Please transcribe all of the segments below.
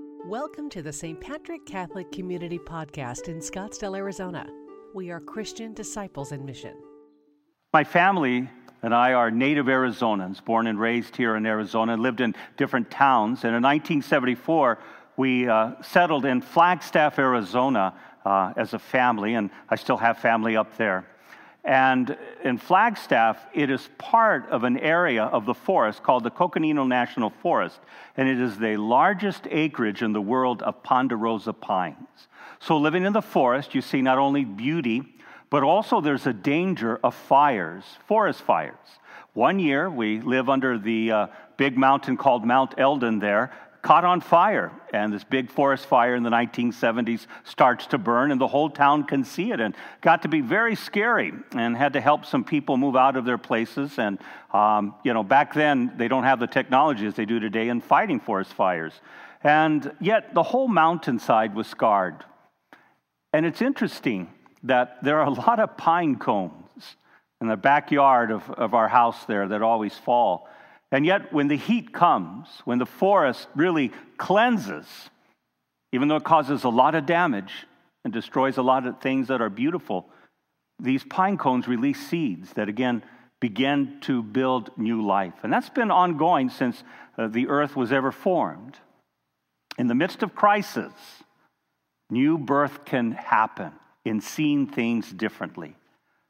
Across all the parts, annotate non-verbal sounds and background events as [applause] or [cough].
Welcome to the St. Patrick Catholic Community Podcast in Scottsdale, Arizona. We are Christian disciples in mission. My family and I are native Arizonans, born and raised here in Arizona, lived in different towns. And in 1974, we uh, settled in Flagstaff, Arizona uh, as a family, and I still have family up there. And in Flagstaff, it is part of an area of the forest called the Coconino National Forest, and it is the largest acreage in the world of ponderosa pines. So, living in the forest, you see not only beauty, but also there's a danger of fires, forest fires. One year, we live under the uh, big mountain called Mount Elden there, caught on fire. And this big forest fire in the 1970s starts to burn, and the whole town can see it. And got to be very scary and had to help some people move out of their places. And, um, you know, back then, they don't have the technology as they do today in fighting forest fires. And yet, the whole mountainside was scarred. And it's interesting that there are a lot of pine cones in the backyard of, of our house there that always fall. And yet, when the heat comes, when the forest really cleanses, even though it causes a lot of damage and destroys a lot of things that are beautiful, these pine cones release seeds that again begin to build new life. And that's been ongoing since uh, the earth was ever formed. In the midst of crisis, new birth can happen in seeing things differently.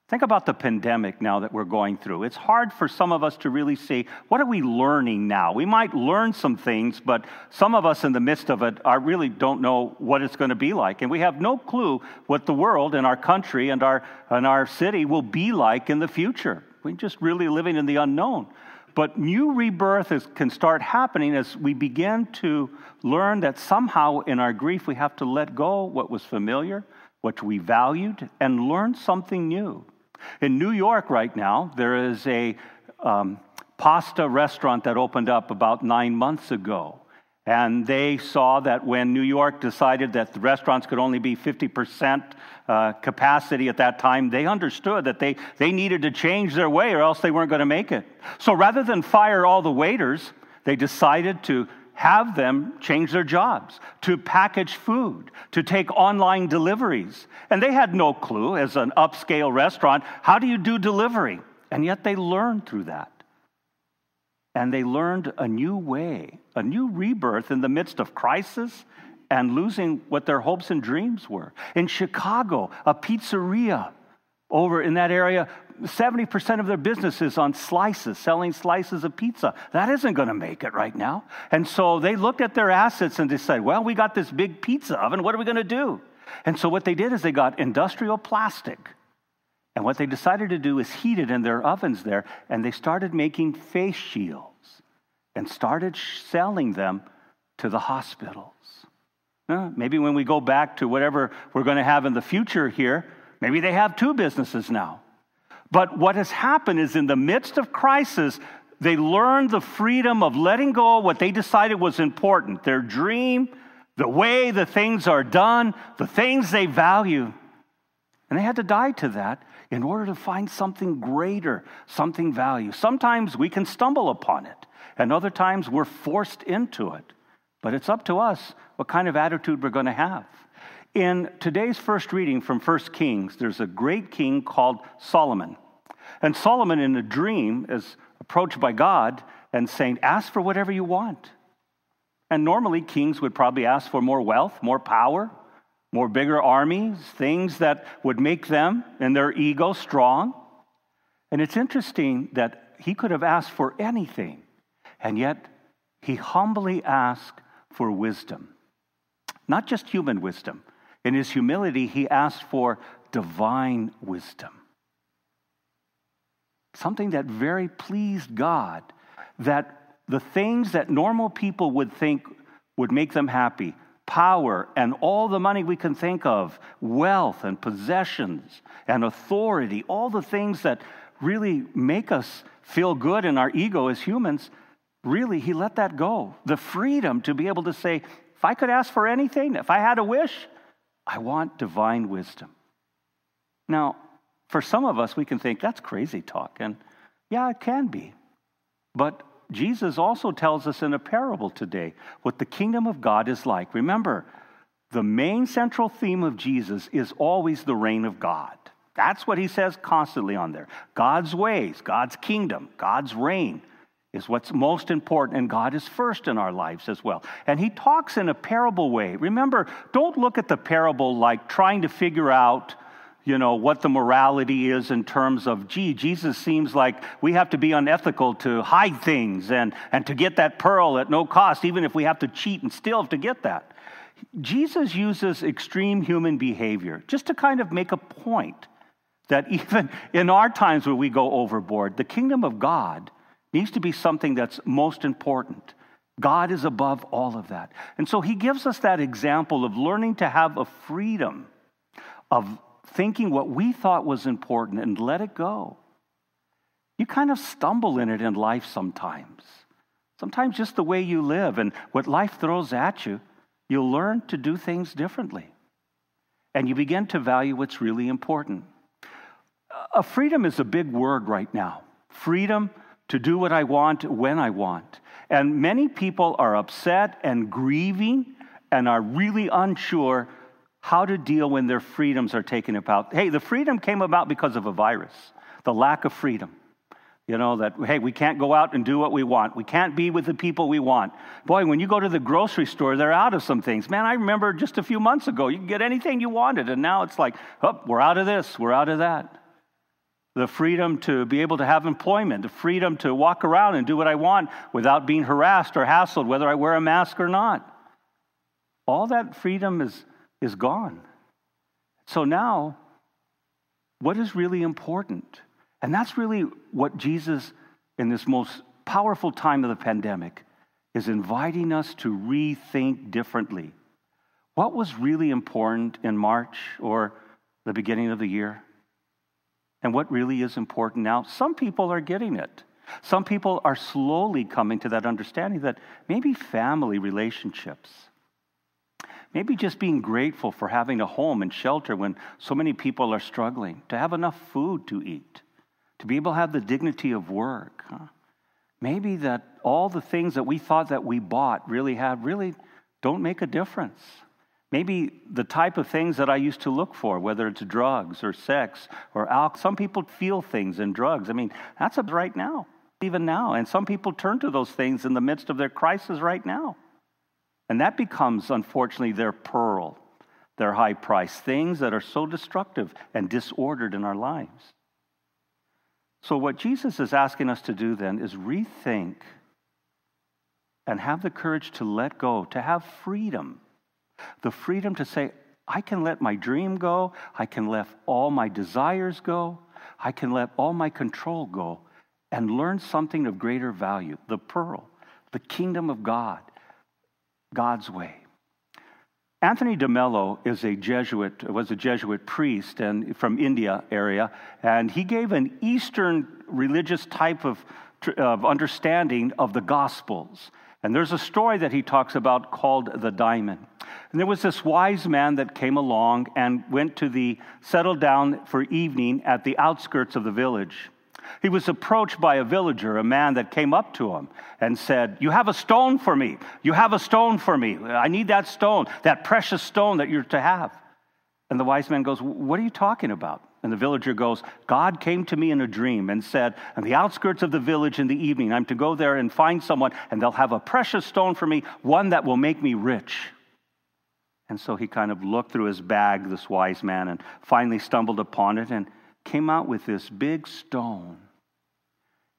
Think about the pandemic now that we're going through. It's hard for some of us to really see what are we learning now? We might learn some things, but some of us in the midst of it are really don't know what it's going to be like. And we have no clue what the world and our country and our, and our city will be like in the future. We're just really living in the unknown. But new rebirth is, can start happening as we begin to learn that somehow in our grief we have to let go what was familiar, what we valued, and learn something new. In New York right now, there is a um, pasta restaurant that opened up about nine months ago. And they saw that when New York decided that the restaurants could only be 50% uh, capacity at that time, they understood that they, they needed to change their way or else they weren't going to make it. So rather than fire all the waiters, they decided to have them change their jobs, to package food, to take online deliveries. And they had no clue, as an upscale restaurant, how do you do delivery? And yet they learned through that. And they learned a new way, a new rebirth in the midst of crisis and losing what their hopes and dreams were. In Chicago, a pizzeria over in that area 70% of their business is on slices, selling slices of pizza. That isn't going to make it right now. And so they looked at their assets and decided, well, we got this big pizza oven. What are we going to do? And so what they did is they got industrial plastic. And what they decided to do is heat it in their ovens there. And they started making face shields and started selling them to the hospitals. maybe when we go back to whatever we're going to have in the future here, maybe they have two businesses now. But what has happened is in the midst of crisis, they learned the freedom of letting go of what they decided was important their dream, the way the things are done, the things they value. And they had to die to that in order to find something greater, something value. Sometimes we can stumble upon it, and other times we're forced into it. But it's up to us what kind of attitude we're going to have. In today's first reading from 1 Kings, there's a great king called Solomon. And Solomon, in a dream, is approached by God and saying, Ask for whatever you want. And normally, kings would probably ask for more wealth, more power, more bigger armies, things that would make them and their ego strong. And it's interesting that he could have asked for anything, and yet he humbly asked for wisdom. Not just human wisdom, in his humility, he asked for divine wisdom. Something that very pleased God, that the things that normal people would think would make them happy power and all the money we can think of, wealth and possessions and authority, all the things that really make us feel good in our ego as humans, really, he let that go. The freedom to be able to say, if I could ask for anything, if I had a wish, I want divine wisdom. Now, for some of us, we can think that's crazy talk. And yeah, it can be. But Jesus also tells us in a parable today what the kingdom of God is like. Remember, the main central theme of Jesus is always the reign of God. That's what he says constantly on there. God's ways, God's kingdom, God's reign is what's most important, and God is first in our lives as well. And he talks in a parable way. Remember, don't look at the parable like trying to figure out you know, what the morality is in terms of, gee, Jesus seems like we have to be unethical to hide things and, and to get that pearl at no cost, even if we have to cheat and steal to get that. Jesus uses extreme human behavior just to kind of make a point that [laughs] even in our times where we go overboard, the kingdom of God needs to be something that's most important. God is above all of that. And so he gives us that example of learning to have a freedom of thinking what we thought was important and let it go. You kind of stumble in it in life sometimes. Sometimes just the way you live and what life throws at you, you'll learn to do things differently. And you begin to value what's really important. A freedom is a big word right now. Freedom to do what I want when I want. And many people are upset and grieving and are really unsure how to deal when their freedoms are taken about. Hey, the freedom came about because of a virus, the lack of freedom. You know, that, hey, we can't go out and do what we want. We can't be with the people we want. Boy, when you go to the grocery store, they're out of some things. Man, I remember just a few months ago, you could get anything you wanted, and now it's like, oh, we're out of this, we're out of that. The freedom to be able to have employment, the freedom to walk around and do what I want without being harassed or hassled, whether I wear a mask or not. All that freedom is is gone. So now, what is really important? And that's really what Jesus, in this most powerful time of the pandemic, is inviting us to rethink differently. What was really important in March or the beginning of the year? And what really is important now? Some people are getting it. Some people are slowly coming to that understanding that maybe family relationships, Maybe just being grateful for having a home and shelter when so many people are struggling, to have enough food to eat, to be able to have the dignity of work. Maybe that all the things that we thought that we bought really have really don't make a difference. Maybe the type of things that I used to look for, whether it's drugs or sex or alcohol, some people feel things in drugs. I mean, that's right now, even now. And some people turn to those things in the midst of their crisis right now. And that becomes, unfortunately, their pearl, their high price, things that are so destructive and disordered in our lives. So, what Jesus is asking us to do then is rethink and have the courage to let go, to have freedom. The freedom to say, I can let my dream go, I can let all my desires go, I can let all my control go, and learn something of greater value the pearl, the kingdom of God God's way. Anthony DeMello is a Jesuit, was a Jesuit priest and from India area, and he gave an Eastern religious type of, of understanding of the Gospels. And there's a story that he talks about called the diamond. And there was this wise man that came along and went to the settled down for evening at the outskirts of the village. He was approached by a villager, a man that came up to him and said, You have a stone for me. You have a stone for me. I need that stone, that precious stone that you're to have. And the wise man goes, What are you talking about? And the villager goes, God came to me in a dream and said, On the outskirts of the village in the evening, I'm to go there and find someone, and they'll have a precious stone for me, one that will make me rich. And so he kind of looked through his bag, this wise man, and finally stumbled upon it. And came out with this big stone.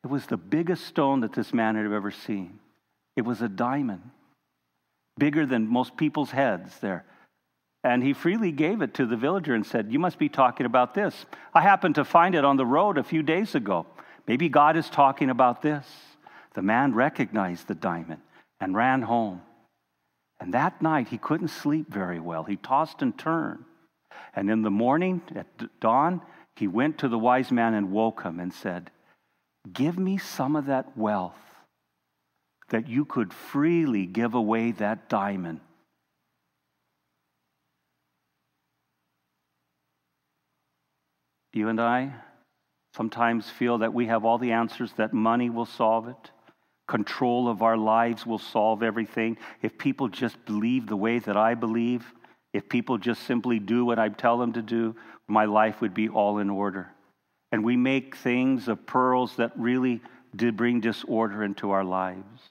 It was the biggest stone that this man had ever seen. It was a diamond, bigger than most people's heads there. And he freely gave it to the villager and said, You must be talking about this. I happened to find it on the road a few days ago. Maybe God is talking about this. The man recognized the diamond and ran home. And that night, he couldn't sleep very well. He tossed and turned. And in the morning, at dawn, he went to the wise man and woke him and said, Give me some of that wealth that you could freely give away that diamond. You and I sometimes feel that we have all the answers, that money will solve it, control of our lives will solve everything, if people just believe the way that I believe, if people just simply do what I tell them to do, my life would be all in order. And we make things of pearls that really did bring disorder into our lives.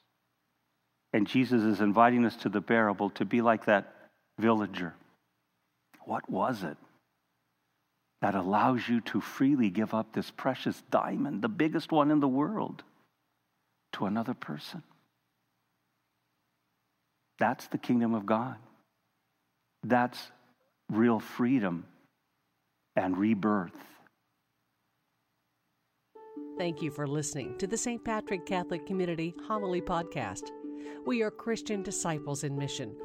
And Jesus is inviting us to the bearable to be like that villager. What was it that allows you to freely give up this precious diamond, the biggest one in the world, to another person? That's the kingdom of God. That's real freedom and rebirth. Thank you for listening to the St. Patrick Catholic Community Homily Podcast. We are Christian disciples in mission